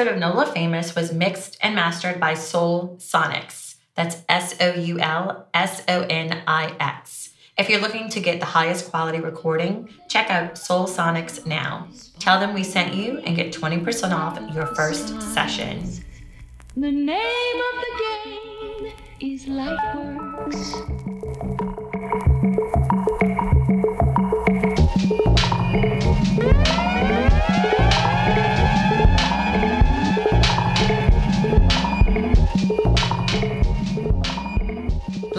episode of NOLA Famous was mixed and mastered by Soul Sonix. That's S O U L S O N I X. If you're looking to get the highest quality recording, check out Soul Sonix now. Tell them we sent you and get 20% off your first session. The name of the game is.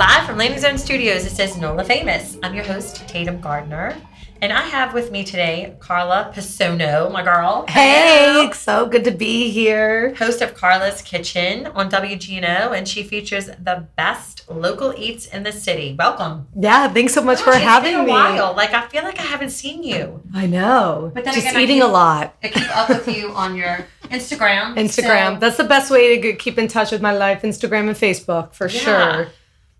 Live from Landing Zone Studios, it says NOLA Famous. I'm your host, Tatum Gardner. And I have with me today Carla Pisono, my girl. Hey, so good to be here. Host of Carla's Kitchen on WGNO, and she features the best local eats in the city. Welcome. Yeah, thanks so much Gosh, for it's having been a me. while. Like I feel like I haven't seen you. I know. But then Just again, eating keep- a lot. I keep up with you on your Instagram. Instagram. So, That's the best way to keep in touch with my life. Instagram and Facebook for Yeah. sure.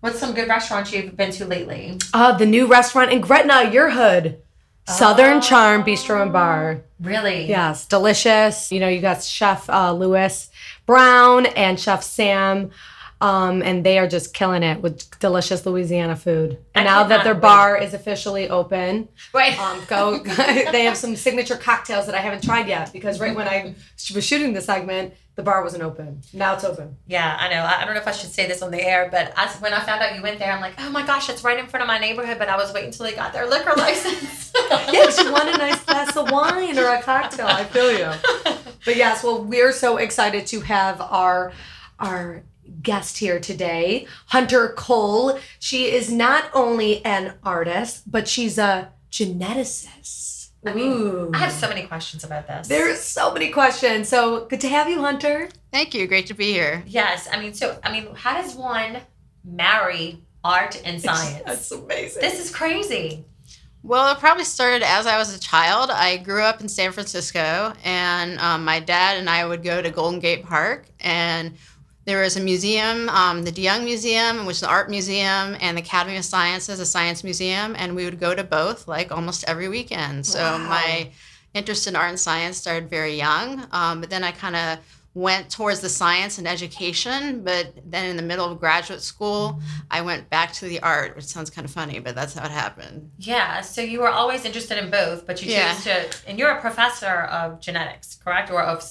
What's some good restaurants you've been to lately? Uh, the new restaurant in Gretna, your hood. Southern Oh. Charm Bistro and Bar. Really? Yes, delicious. You know, you got Chef uh, Lewis Brown and Chef Sam. Um, and they are just killing it with delicious Louisiana food. And I now that their cannot bar is officially open, Wait. um, go. they have some signature cocktails that I haven't tried yet because right when I was shooting the segment, the bar wasn't open. Now it's open. Yeah, I know. I I don't know if I should say this on the air, but I, when I found out you went there, I'm like, oh my gosh, it's right in front of my neighborhood. But I was waiting until they got their liquor license. Yeah, 'cause you want a nice glass of wine or a cocktail. I feel you. But yes, well, we're so excited to have our our guest here today, Hunter Cole. She is not only an artist, but she's a geneticist. I mean, Ooh. I have so many questions about this. There's so many questions. So good to have you, Hunter. Thank you. Great to be here. yes, I mean, so I mean, how does one marry art and science? That's amazing. this is crazy. Well, it probably started as I was a child. I grew up in San Francisco, and um, my dad and I would go to Golden Gate Park, and there was a museum, um, the DeYoung Museum, which is an art museum, and the Academy of Sciences, a science museum, and we would go to both like almost every weekend. So Wow. my interest in art and science started very young, um, but then I kind of went towards the science and education. But then in the middle of graduate school, I went back to the art, which sounds kind of funny, but that's how it happened. Yeah, so you were always interested in both, but you Yeah. chose to, and you're a professor of genetics, correct? Or of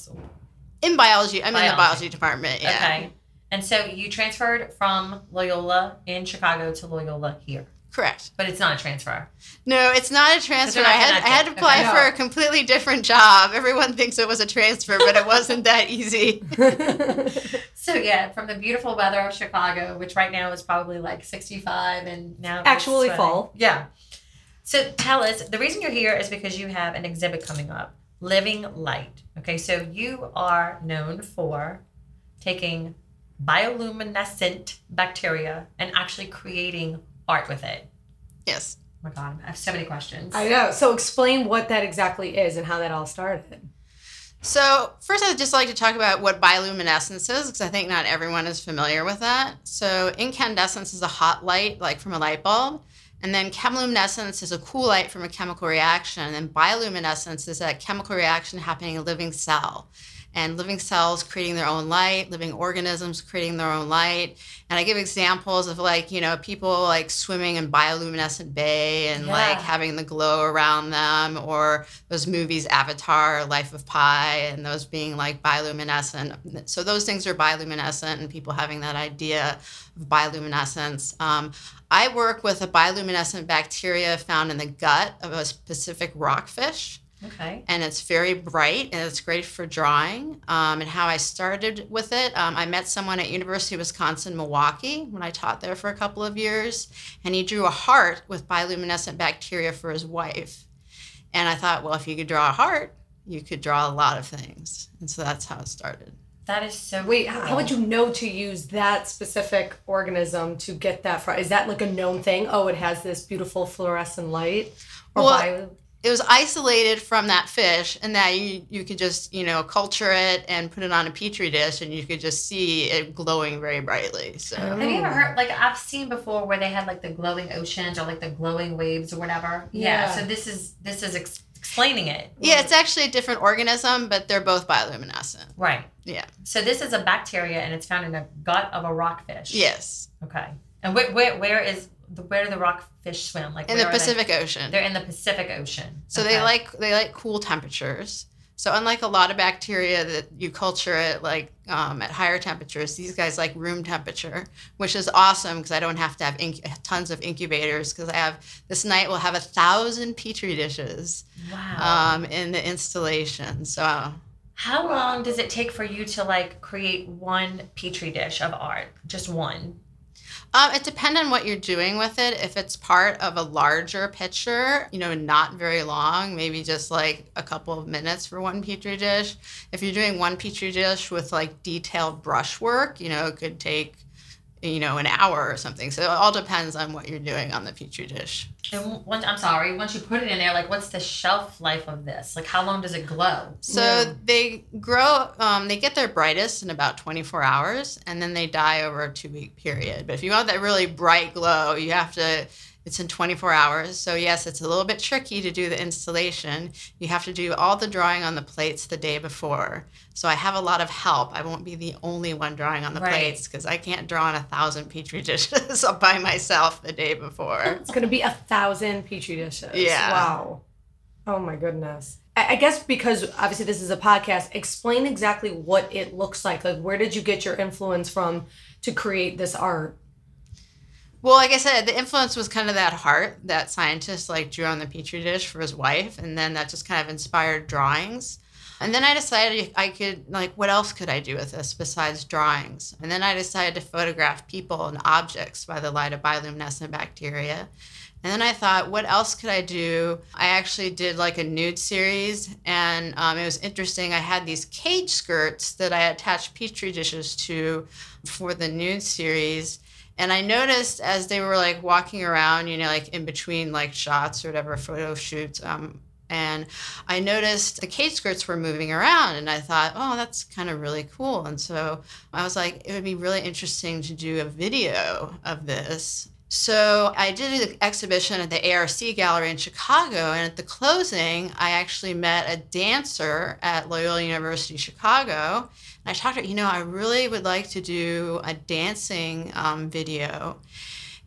In biology, I'm in the biology department. Yeah. okay. And so you transferred from Loyola in Chicago to Loyola here, Correct. but it's not a transfer. No, it's not a transfer. not I had, I had to apply Okay. for a completely different job. Everyone thinks it was a transfer, but it wasn't that easy. So yeah, from the beautiful weather of Chicago, which right now is probably like 65 and now Actually sweating. fall. Yeah. So tell us, the reason you're here is because you have an exhibit coming up, Living Light. Okay, so you are known for taking bioluminescent bacteria and actually creating art with it. Yes. Oh my god, I have so many questions. I know. So explain what that exactly is and how that all started. So, first, I'd just like to talk about what bioluminescence is because I think not everyone is familiar with that. So, incandescence is a hot light, like from a light bulb. And then chemiluminescence is a cool light from a chemical reaction. And bioluminescence is that chemical reaction happening in a living cell. And living cells creating their own light, living organisms creating their own light. And I give examples of like, you know, people like swimming in bioluminescent bay and like having the glow around them, or those movies Avatar, Life of Pi, and those being like bioluminescent. So those things are bioluminescent, and people having that idea of bioluminescence. Um, I work with a bioluminescent bacteria found in the gut of a specific rockfish okay. and it's very bright and it's great for drawing. Um, and how I started with it, um, I met someone at University of Wisconsin Milwaukee when I taught there for a couple of years, and he drew a heart with bioluminescent bacteria for his wife. And I thought, well, if you could draw a heart, you could draw a lot of things, and so that's how it started. That is so Wait, cool. how how would you know to use that specific organism to get that from? Is that like a known thing? Oh, it has this beautiful fluorescent light? Or Well, bio- It was isolated from that fish, and that you you could just you know culture it and put it on a petri dish, and you could just see it glowing very brightly. So. Have you ever heard like I've seen before where they had like the glowing oceans or like the glowing waves or whatever? Yeah. Yeah. So this is this is ex- explaining it. Yeah, it's actually a different organism, but they're both bioluminescent. Right. Yeah. So this is a bacteria and it's found in the gut of a rockfish. Yes. Okay. And where, where, where is the, where do the rockfish swim? Like In the are they? Pacific Ocean. They're in the Pacific Ocean. So Okay. they like they like cool temperatures. So unlike a lot of bacteria that you culture at like um, at higher temperatures, these guys like room temperature, which is awesome because I don't have to have inc- tons of incubators because I have this night we'll have a thousand petri dishes Wow. um, in the installation. So How long does it take for you to like create one petri dish of art? Just one. Um, it depends on what you're doing with it. If it's part of a larger picture, you know, not very long, maybe just like a couple of minutes for one petri dish. If you're doing one petri dish with like detailed brushwork, you know, it could take, you know, an hour or something. So it all depends on what you're doing on the petri dish. And once I'm sorry, once you put it in there, like what's the shelf life of this? Like how long does it glow? So Yeah. they grow, um, they get their brightest in about 24 hours and then they die over a two week period. But if you want that really bright glow, you have to, it's in 24 hours. So, yes, it's a little bit tricky to do the installation. You have to do all the drawing on the plates the day before. So, I have a lot of help. I won't be the only one drawing on the Right. plates because I can't draw on a thousand petri dishes by myself the day before. It's gonna be a thousand petri dishes. Yeah. Wow. Oh my goodness. I guess because obviously this is a podcast, explain exactly what it looks like. Like, where did you get your influence from to create this art? Well, like I said, the influence was kind of that heart that scientist like drew on the petri dish for his wife, and then that just kind of inspired drawings. And then I decided I could like, what else could I do with this besides drawings? And then I decided to photograph people and objects by the light of bioluminescent bacteria. And then I thought, what else could I do? I actually did like a nude series, and um, it was interesting. I had these cage skirts that I attached petri dishes to for the nude series. And I noticed as they were like walking around, you know, like in between like shots or whatever photo shoots, um, and I noticed the cage skirts were moving around, and I thought, oh, that's kind of really cool. And so I was like, it would be really interesting to do a video of this. So I did an exhibition at the ARC Gallery in Chicago, and at the closing, I actually met a dancer at Loyola University Chicago. I talked to her, you know, I really would like to do a dancing um, video.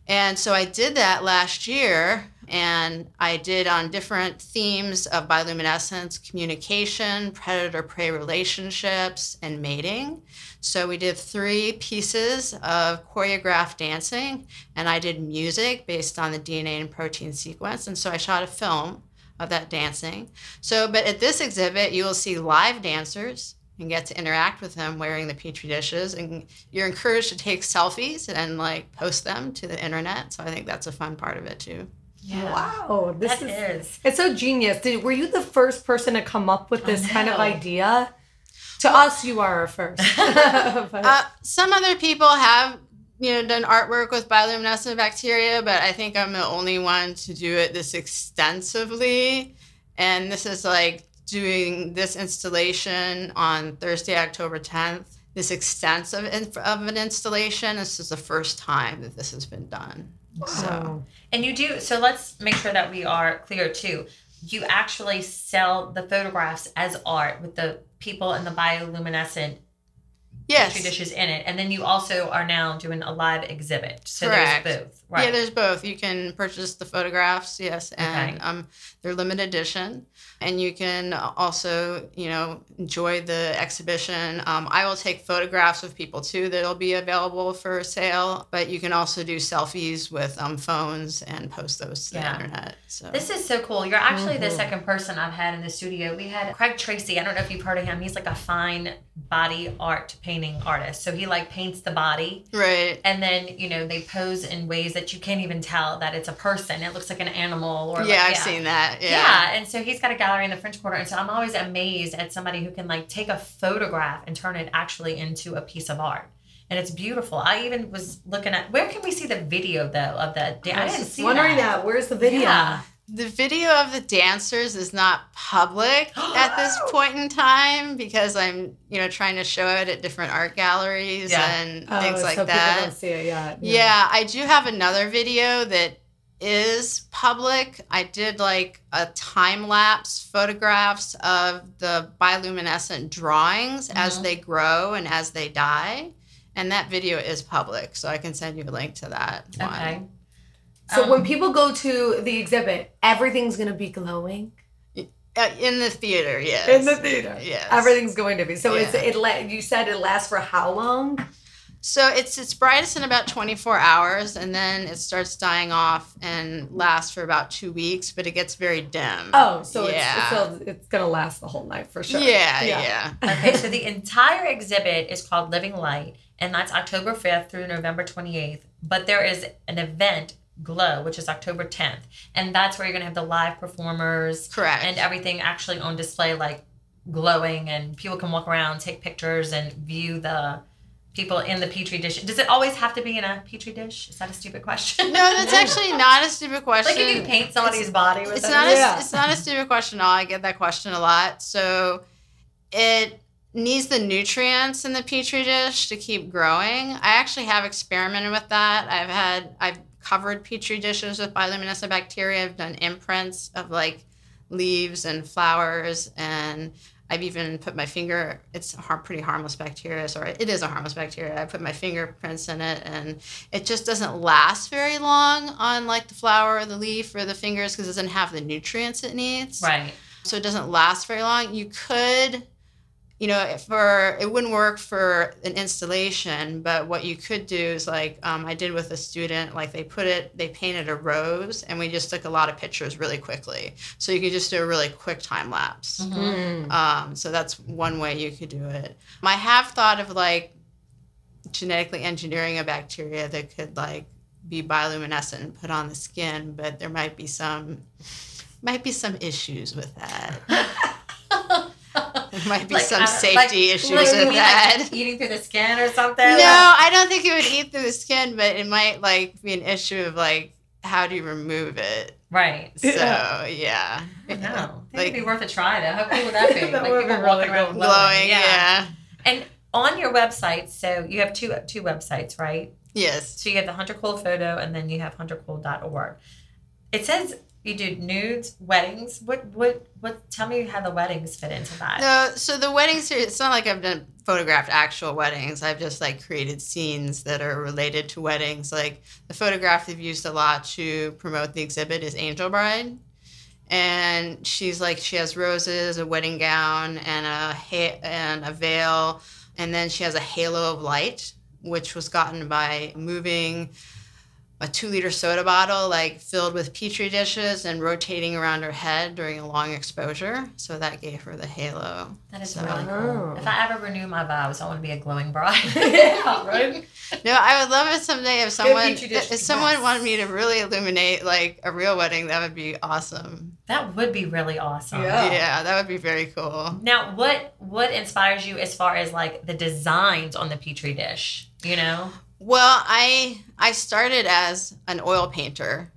And so I did that last year, and I did on different themes of bioluminescence, communication, predator prey relationships, and mating. So we did three pieces of choreographed dancing, and I did music based on the DNA and protein sequence. And so I shot a film of that dancing. So, but at this exhibit, you will see live dancers and get to interact with them wearing the petri dishes and you're encouraged to take selfies and like post them to the internet so i think that's a fun part of it too Yeah. Wow, this That is, is. it's so genius. Did were you the first person to come up with this kind of idea? To us, you are first. But- uh, some other people have you know done artwork with bioluminescent bacteria but i think i'm the only one to do it this extensively and this is like doing this installation on thursday october 10th this extensive in- of an installation. This is the first time that this has been done. So And you do so let's make sure that we are clear too. You actually sell the photographs as art with the people and the bioluminescent yes petri dishes in it. And then you also are now doing a live exhibit. So Correct. there's both. Right. Yeah, there's both. You can purchase the photographs, yes, and Okay. um, they're limited edition. And you can also, you know, enjoy the exhibition. Um, I will take photographs of people too that'll be available for sale. But you can also do selfies with um, phones and post those to Yeah. the internet. So This is so cool. You're actually the Mhm. second person I've had in the studio. We had Craig Tracy. I don't know if you've heard of him. He's like a fine body art painting artist. So he like paints the body right. and then, you know, they pose in ways that you can't even tell that it's a person. It looks like an animal or Yeah, like, I've seen that. Yeah. Yeah. and so he's got a gallery in the French Quarter, and so I'm always amazed at somebody who can like take a photograph and turn it actually into a piece of art, and it's beautiful. I even was looking at where can we see the video though of that? I, I didn't just see wondering that. that. Where's the video? Yeah. The video of the dancers is not public at this point in time because I'm, you know, trying to show it at different art galleries Yeah. and Oh, things like so that. people don't see it yet. Yeah, I do have another video that is public. I did like a time lapse photographs of the bioluminescent drawings as Mhm. they grow and as they die. And that video is public, so I can send you a link to that. one. Okay. So Um, when people go to the exhibit, everything's gonna be glowing Uh, in the theater, yes. in the theater. Yes. Everything's going to be. So it's it. la- You said it lasts for how long? So it's it's brightest in about 24 hours, and then it starts dying off and lasts for about two weeks, but it gets very dim. Oh, so Yeah. it's, so it's gonna last the whole night for sure. Yeah, Yeah, yeah. Okay, so the entire exhibit is called Living Light, and that's October 5th through November 28th. But there is an event, Glow, which is October 10th, and that's where you're gonna have the live performers Correct. and everything actually on display, like glowing, and people can walk around, take pictures, and view the people in the petri dish. Does it always have to be in a petri dish? Is that a stupid question? no, that's actually not a stupid question. like if you paint somebody's body with it's it. not Yeah. a, it's not a stupid question at all. I get that question a lot. So it needs the nutrients in the petri dish to keep growing. I actually have experimented with that. I've had I've covered petri dishes with bioluminescent bacteria. I've done imprints of like leaves and flowers and I've even put my finger. It's har- pretty harmless bacteria, so it is a harmless bacteria. I put my fingerprints in it, and it just doesn't last very long on like the flower or the leaf or the fingers because it doesn't have the nutrients it needs. right. So it doesn't last very long. You could, you know, for it wouldn't work for an installation, but what you could do is like um, I did with a student, like they put it, they painted a rose, and we just took a lot of pictures really quickly. So you could just do a really quick time lapse. Mhm. Um, so that's one way you could do it. I have thought of like genetically engineering a bacteria that could like be bioluminescent and put on the skin, but there might be some might be some issues with that. There might be Like, some uh, safety like- issues like, with that. like, eating through the skin or something. no, I don't think it would eat through the skin, but it might like be an issue of like how do you remove it? Right. So Yeah. yeah, No, I Like- it'd be worth a try though. How cool would that be? That like people be walking around cool. glowing. glowing. Yeah. And on your website, so you have two two websites, right? Yes. So you have the Hunter Cole photo, and then you have huntercole.org. It says you do nudes, weddings. What what what? Tell me how the weddings fit into that. No, so the wedding series, it's not like I've done photographed actual weddings. I've just like created scenes that are related to weddings. Like the photograph they've used a lot to promote the exhibit is Angel Bride. And she's like she has roses, a wedding gown, and a ha- and a veil, and then she has a halo of light, which was gotten by moving a two liter soda bottle like filled with petri dishes and rotating around her head during a long exposure. So that gave her the halo. that is So- really oh. cool. Oh. If I ever renew my vows, I want to be a glowing bride. yeah, right. No, I would love it someday if someone petri dish if someone yes. wanted me to really illuminate like a real wedding, that would be awesome. That would be really awesome. Yeah. Yeah, that would be very cool. Now, what what inspires you as far as like the designs on the petri dish? You know, Well, I I started as an oil painter,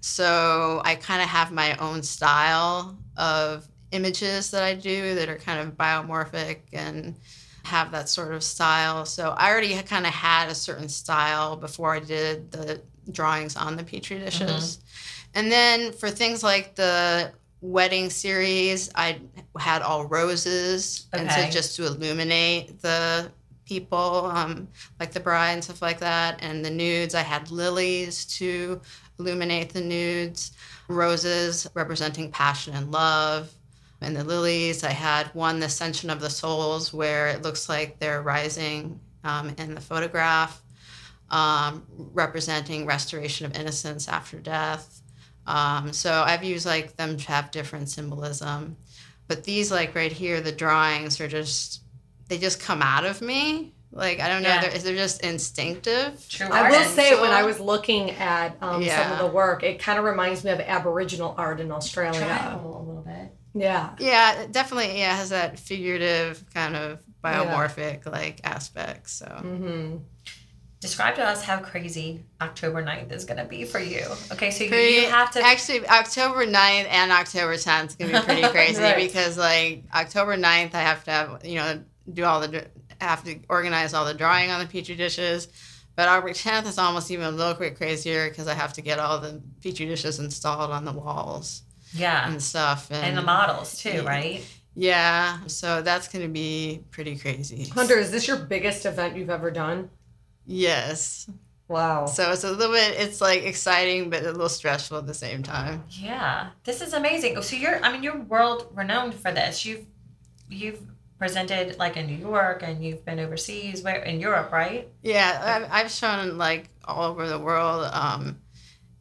so I kind of have my own style of images that I do that are kind of biomorphic and have that sort of style. So I already kind of had a certain style before I did the drawings on the petri mm-hmm. dishes. And then for things like the wedding series, I had all roses, and Okay. so just to illuminate the people, um, like the bride and stuff like that. And the nudes, I had lilies to illuminate the nudes, roses representing passion and love. And the lilies, I had one, the Ascension of the Souls, where it looks like they're rising um, in the photograph, um, representing restoration of innocence after death. Um, so I've used like them to have different symbolism. But these, like right here, the drawings are just, they just come out of me. Like, I don't know, Yeah. they're, they're just instinctive. true. I will artist. say when I was looking at um, some of the work, it kind of reminds me of Aboriginal art in Australia. tribal a little bit. Yeah. Yeah, definitely yeah, has that figurative kind of biomorphic like aspect. So Mm-hmm. Describe to us how crazy October 9th is going to be for you. Okay, so you- Pretty- you have to. actually October 9th and October 10th is gonna be pretty crazy Right. because like October 9th I have to have you know do all the have to organize all the drawing on the petri dishes, But Aubrey 10th is almost even a little bit crazier because I have to get all the petri dishes installed on the walls Yeah. and stuff. And, And the models too, Yeah. right? Yeah, so that's going to be pretty crazy. Hunter, is this your biggest event you've ever done? Yes. Wow. So it's a little bit, it's like exciting, but a little stressful at the same time. Yeah. This is amazing. Oh, so you're I mean you're world renowned for this. You've you've presented like in New York and you've been overseas where in Europe, right? Yeah, I've, I've shown like all over the world, um,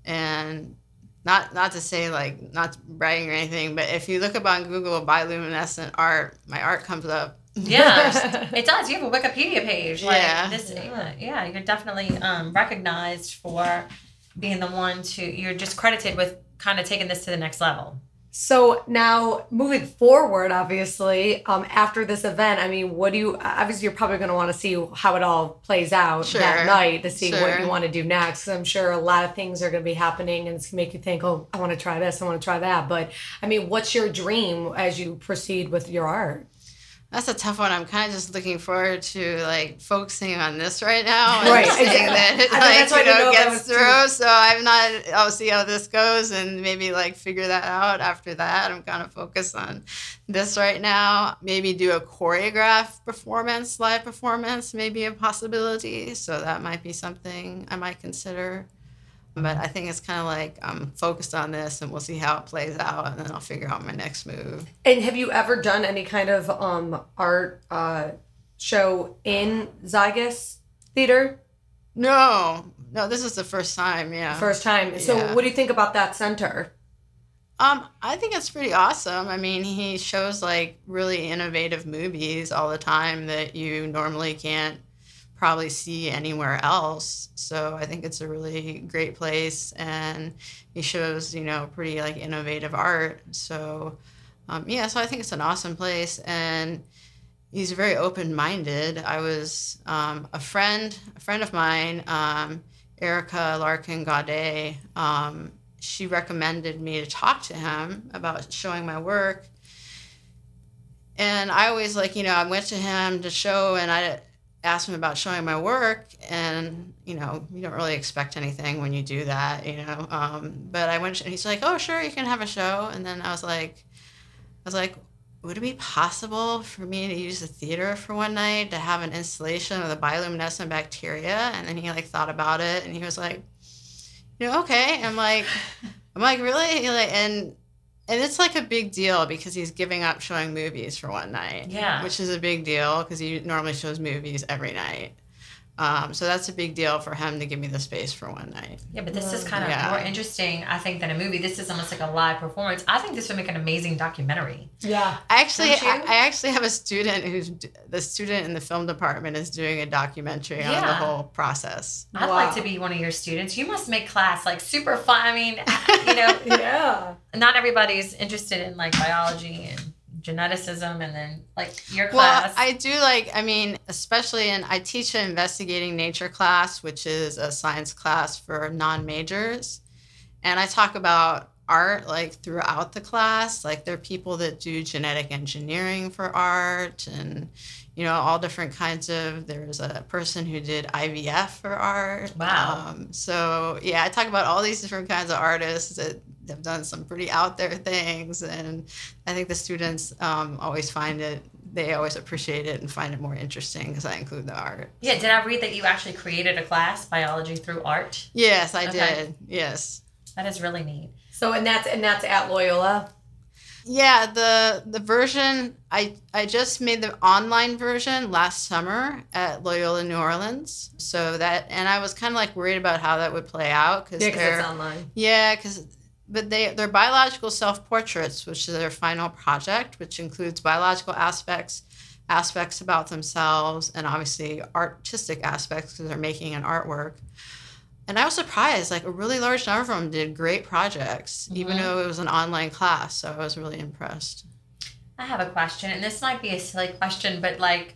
and not not to say like not bragging or anything, but if you look up on Google bioluminescent art, my art comes up. Yeah, it does. You have a Wikipedia page. Like Yeah. This, yeah. yeah, you're definitely um, recognized for being the one to. You're just credited with kind of taking this to the next level. So now moving forward, obviously, um, after this event, I mean, what do you? Obviously, you're probably going to want to see how it all plays out that night to see what you want to do next. I'm sure a lot of things are going to be happening, and it's going to make you think, "Oh, I want to try this, I want to try that." But I mean, what's your dream as you proceed with your art? That's a tough one. I'm kind of just looking forward to like focusing on this right now and Right. seeing that it like you know know gets was too- through. So I'm not. I'll see how this goes and maybe like figure that out after that. I'm kind of focused on this right now. Maybe do a choreographed performance, live performance, maybe a possibility. So that might be something I might consider. But I think it's kind of like I'm focused on this, and we'll see how it plays out, and then I'll figure out my next move. And have you ever done any kind of um, art uh, show in Zeitgeist Theater? No, no, this is the first time. Yeah. First time. So, Yeah. what do you think about that center? Um, I think it's pretty awesome. I mean, he shows like really innovative movies all the time that you normally can't probably see anywhere else. So I think it's a really great place, and he shows you know pretty like innovative art. So um, yeah, so I think it's an awesome place, and he's very open minded. I was um, a friend, a friend of mine, um, Erica Larkin Gaudet. Um, she recommended me to talk to him about showing my work. And I always like, you know, I went to him to show and I asked him about showing my work. And, you know, you don't really expect anything when you do that, you know. Um, but I went, and he's like, oh, sure, you can have a show. And then I was like, I was like, would it be possible for me to use the theater for one night to have an installation of the bioluminescent bacteria? And then he like thought about it and he was like, you know, okay. I'm like, I'm like, really? Like, and and it's like a big deal because he's giving up showing movies for one night. Yeah. Which is a big deal because he normally shows movies every night. Um, so that's a big deal for him to give me the space for one night. Yeah, but this is kind of Yeah. more interesting, I think, than a movie. This is almost like a live performance. I think this would make an amazing documentary. Yeah. I actually, I, I actually have a student who's the student in the film department is doing a documentary on the whole process. I'd Wow. like to be one of your students. You must make class like super fun. I mean, you know, Yeah. not everybody's interested in like biology and geneticism and then like your class. Well. I do like, I mean, especially in, I teach an investigating nature class, which is a science class for non majors. And I talk about art like throughout the class. Like, there are people that do genetic engineering for art and, you know, all different kinds of. There's a person who did IVF for art. Wow. Um, so, yeah, I talk about all these different kinds of artists that have done some pretty out there things. And I think the students um, always find it, they always appreciate it and find it more interesting because I include the art. yeah, did I read that you actually created a class, biology through art? Yes, I Okay. did. Yes. That is really neat. So and that's and that's at Loyola. Yeah, the the version I I just made the online version last summer at Loyola New Orleans. So that and I was kind of like worried about how that would play out because Yeah, because they're it's online. Yeah, because but they they're biological self portraits, which is their final project, which includes biological aspects, aspects about themselves, and obviously artistic aspects because they're making an artwork. And I was surprised, like a really large number of them did great projects, even Mhm. though it was an online class. So I was really impressed. I have a question, and this might be a silly question, but like,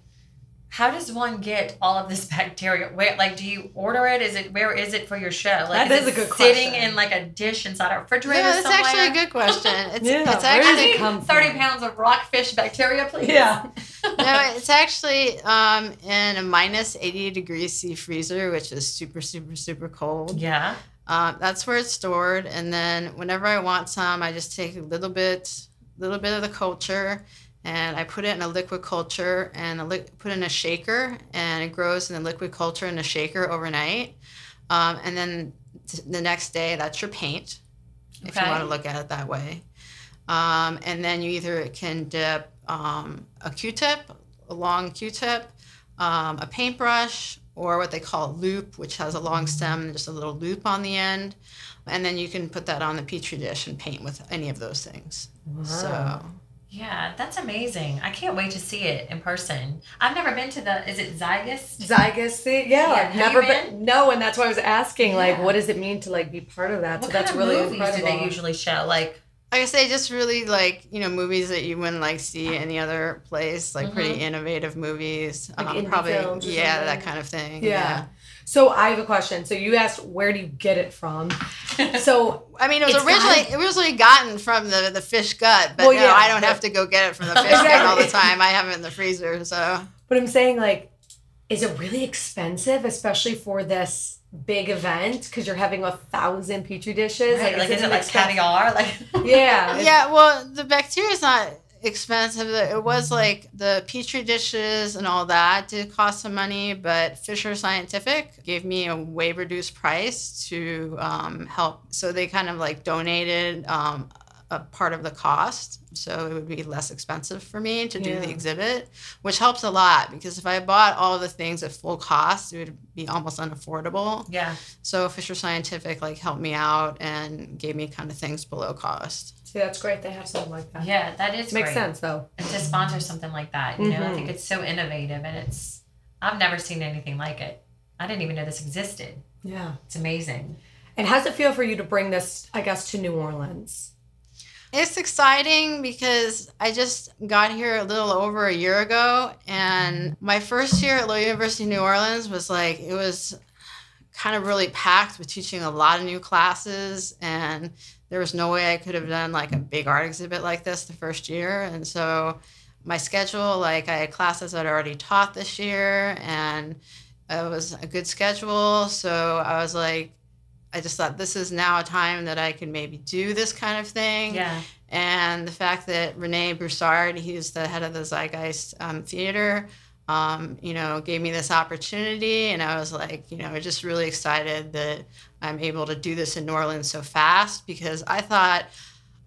how does one get all of this bacteria? Where, like, do you order it? Is it where is it for your show? Like, That is is a good sitting question. in like a dish inside a refrigerator Yeah, that's somewhere? actually a good question. It's, Yeah, it's where does actually it come from? Thirty pounds of rockfish bacteria, please. Yeah. no, it's actually um, in a minus 80 degrees C freezer, which is super, super, super cold. Yeah. Um, that's where it's stored. And then whenever I want some, I just take a little bit, little bit of the culture, and I put it in a liquid culture and a li- put in a shaker, and it grows in the liquid culture in a shaker overnight. Um, and then t- the next day, that's your paint, if you want to look at it that way. Um, and then you either can dip um, a Q-tip, a long Q-tip, um, a paintbrush, or what they call a loop, which has a long stem and just a little loop on the end. And then you can put that on the petri dish and paint with any of those things. So Yeah, that's amazing. I can't wait to see it in person. I've never been to the. Is it Zeitgeist? Zeitgeist thing? Yeah, Yeah, I've have never you been? No, and that's why I was asking, like, what does it mean to like be part of that? What so that's kind of really movies incredible. do they usually show? Like, like I say, just really like you know movies that you wouldn't like see any other place, like pretty innovative movies, Like um, probably yeah, that kind of thing. Yeah. So I have a question. So you asked where do you get it from? So I mean, it was originally was originally gotten from the the fish gut, but Well, no, yeah, I don't but- have to go get it from the fish gut all the time. I have it in the freezer, so but I'm saying like is it really expensive, especially for this big event? Because you're having a thousand petri dishes. right, like, is is it it like expensive? caviar? Like, Yeah. yeah. Well, the bacteria is not expensive. It was like the petri dishes and all that did cost some money, but Fisher Scientific gave me a way reduced price to um, help. So they kind of like donated um, a part of the cost, so it would be less expensive for me to do Yeah. the exhibit, which helps a lot because if I bought all the things at full cost, it would be almost unaffordable. yeah. So Fisher Scientific like helped me out and gave me kind of things below cost. See, that's great. They have something like that. Yeah, that is Makes great. sense though. And to sponsor something like that, you know, I think mm-hmm. it's so innovative and it's, I've never seen anything like it. I didn't even know this existed. Yeah. It's amazing. And how's it feel for you to bring this, I guess, to New Orleans? It's exciting because I just got here a little over a year ago, and mm-hmm. my first year at Loyola University New Orleans was like it was kind of really packed with teaching a lot of new classes, and there was no way I could have done like a big art exhibit like this the first year, and so my schedule, like I had classes I'd already taught this year, and it was a good schedule, so I was like. I just thought this is now a time that I can maybe do this kind of thing. Yeah. And the fact that Rene Broussard, he's the head of the Zeitgeist um, Theater, um, you know, gave me this opportunity. And I was like, you know, just really excited that I'm able to do this in New Orleans so fast because I thought,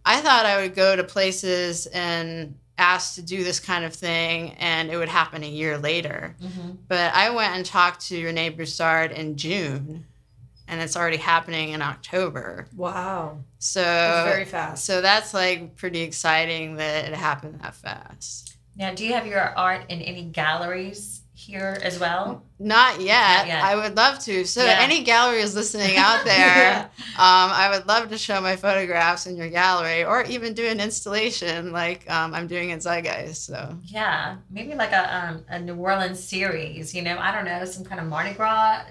I thought I would go to places and ask to do this kind of thing and it would happen a year later. Mm-hmm. But I went and talked to Rene Broussard in June and it's already happening in October. Wow. So That's very fast. so that's like pretty exciting that it happened that fast. Now, do you have your art in any galleries here as well? Not yet. Not yet. I would love to. So Yeah. any galleries listening out there, um, I would love to show my photographs in your gallery, or even do an installation like um, I'm doing in Zeitgeist. So Yeah, maybe like a um, a New Orleans series. You know, I don't know, some kind of Mardi Gras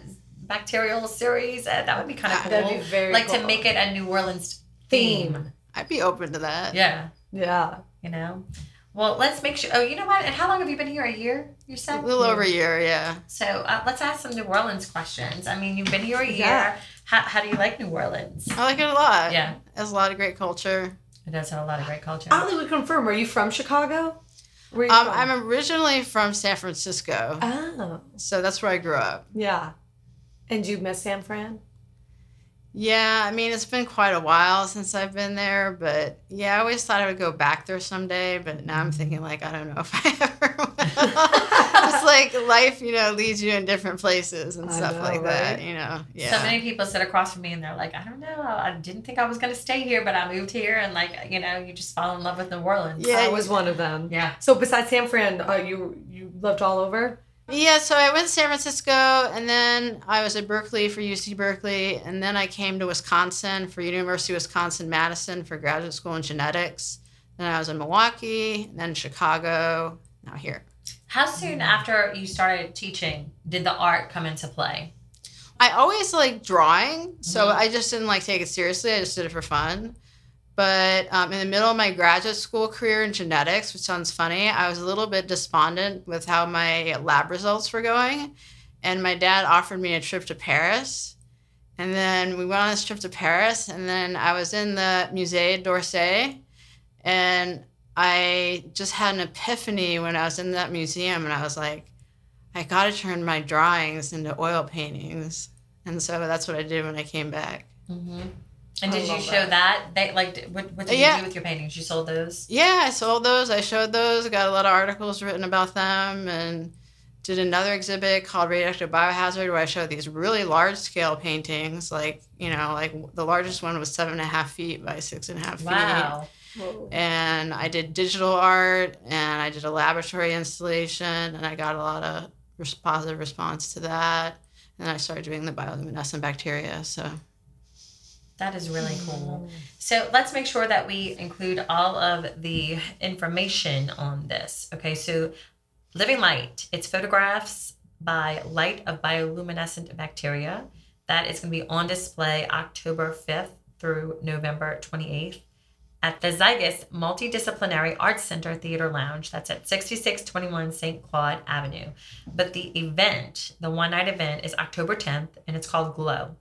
bacterial series. Uh, that would be kind of cool. That'd be very like to make it a New Orleans theme. Theme. I'd be open to that. Yeah, Yeah. you know. Well, let's make sure. Oh, you know what? And how long have you been here? A year? You said A said. little over a year, yeah. So uh, let's ask some New Orleans questions. I mean, you've been here a year. Yeah. How, how do you like New Orleans? I like it a lot. Yeah, It has a lot of great culture. it does have a lot of great culture. Ali would confirm. Are you from Chicago? Where are you Um, from? I'm originally from San Francisco, Oh. so that's where I grew up. Yeah. And you miss San Fran? Yeah, I mean, it's been quite a while since I've been there, but yeah, I always thought I would go back there someday, but now I'm thinking, like, I don't know if I ever will. it's like life, you know, leads you in different places and I stuff know, like that, you know? Yeah. So Yeah. many people sit across from me and they're like, I don't know, I didn't think I was going to stay here, but I moved here. And like, you know, you just fall in love with New Orleans. Yeah, I was one of them. Yeah. So besides San Fran, uh, you you lived all over? Yeah, so I went to San Francisco and then I was at Berkeley for UC Berkeley, and then I came to Wisconsin for University of Wisconsin Madison for graduate school in genetics. Then I was in Milwaukee, then Chicago, now here. How soon after you started teaching did the art come into play? I always like drawing, so Mhm. I just didn't like take it seriously. I just did it for fun. But um, in the middle of my graduate school career in genetics, which sounds funny, I was a little bit despondent with how my lab results were going. And my dad offered me a trip to Paris. And then we went on this trip to Paris. And then I was in the Musée d'Orsay. And I just had an epiphany when I was in that museum. And I was like, I got to turn my drawings into oil paintings. And so that's what I did when I came back. Mm-hmm. And I did you show that. that? They like what, what did Yeah. you do with your paintings? You sold those? Yeah, I sold those. I showed those. I got a lot of articles written about them and did another exhibit called Radioactive Biohazard where I showed these really large scale paintings. Like, you know, like the largest one was seven and a half feet by six and a half feet. Wow. And I did digital art and I did a laboratory installation and I got a lot of res- positive response to that. And I started doing the bioluminescent bacteria. So That is really cool. Mm. So let's make sure that we include all of the information on this. Okay, so Living Light, it's photographs by light of bioluminescent bacteria. That is going to be on display October 5th through November 28th at the Zeitgeist Multidisciplinary Arts Center Theater Lounge. That's at 6621 St. Claude Avenue. But the event, the one night event, is October 10th and it's called Glow.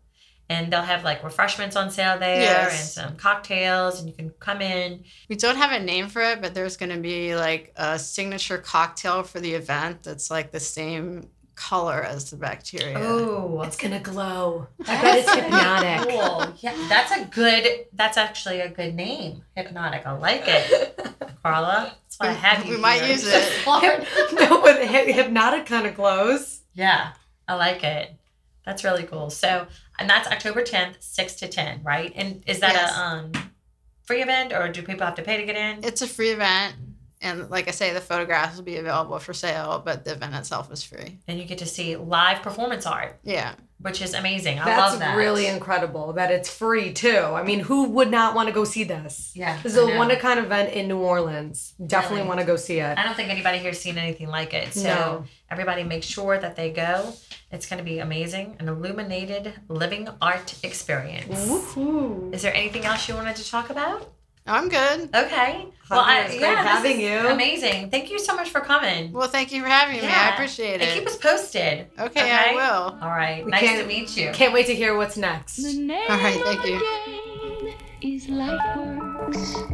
And they'll have like refreshments on sale there Yes. and some cocktails, and you can come in. We don't have a name for it, but there's going to be like a signature cocktail for the event that's like the same color as the bacteria. Oh, It's gonna glow. I bet it's hypnotic. Cool. Yeah, that's a good. That's actually a good name. Hypnotic. I like it, Carla. That's why I have you. We might use it. Smart. no, but hypnotic kind of glows. Yeah, I like it. That's really cool. So, and that's October 10th, 6 to 10, right? And is that Yes. a um free event or do people have to pay to get in? It's a free event. And like I say, the photographs will be available for sale, but the event itself is free. and you get to see live performance art, Yeah. Which is amazing. I That's love that. really incredible that it's free too. I mean, who would not want to go see this? Yeah, This is a one of kind event in New Orleans. Definitely Really? want to go see it. I don't think anybody here's seen anything like it. So No. everybody make sure that they go. It's going to be amazing. An illuminated living art experience. Woohoo. Is there anything else you wanted to talk about? I'm good. Okay. Javier, it's great this having you. Amazing. Thank you so much for coming. Well, thank you for having me. I appreciate it. And keep us posted. Okay, I will. All right. We nice can't- to meet you. Can't wait to hear what's next. The name All right, of thank the you. game is Lightworks.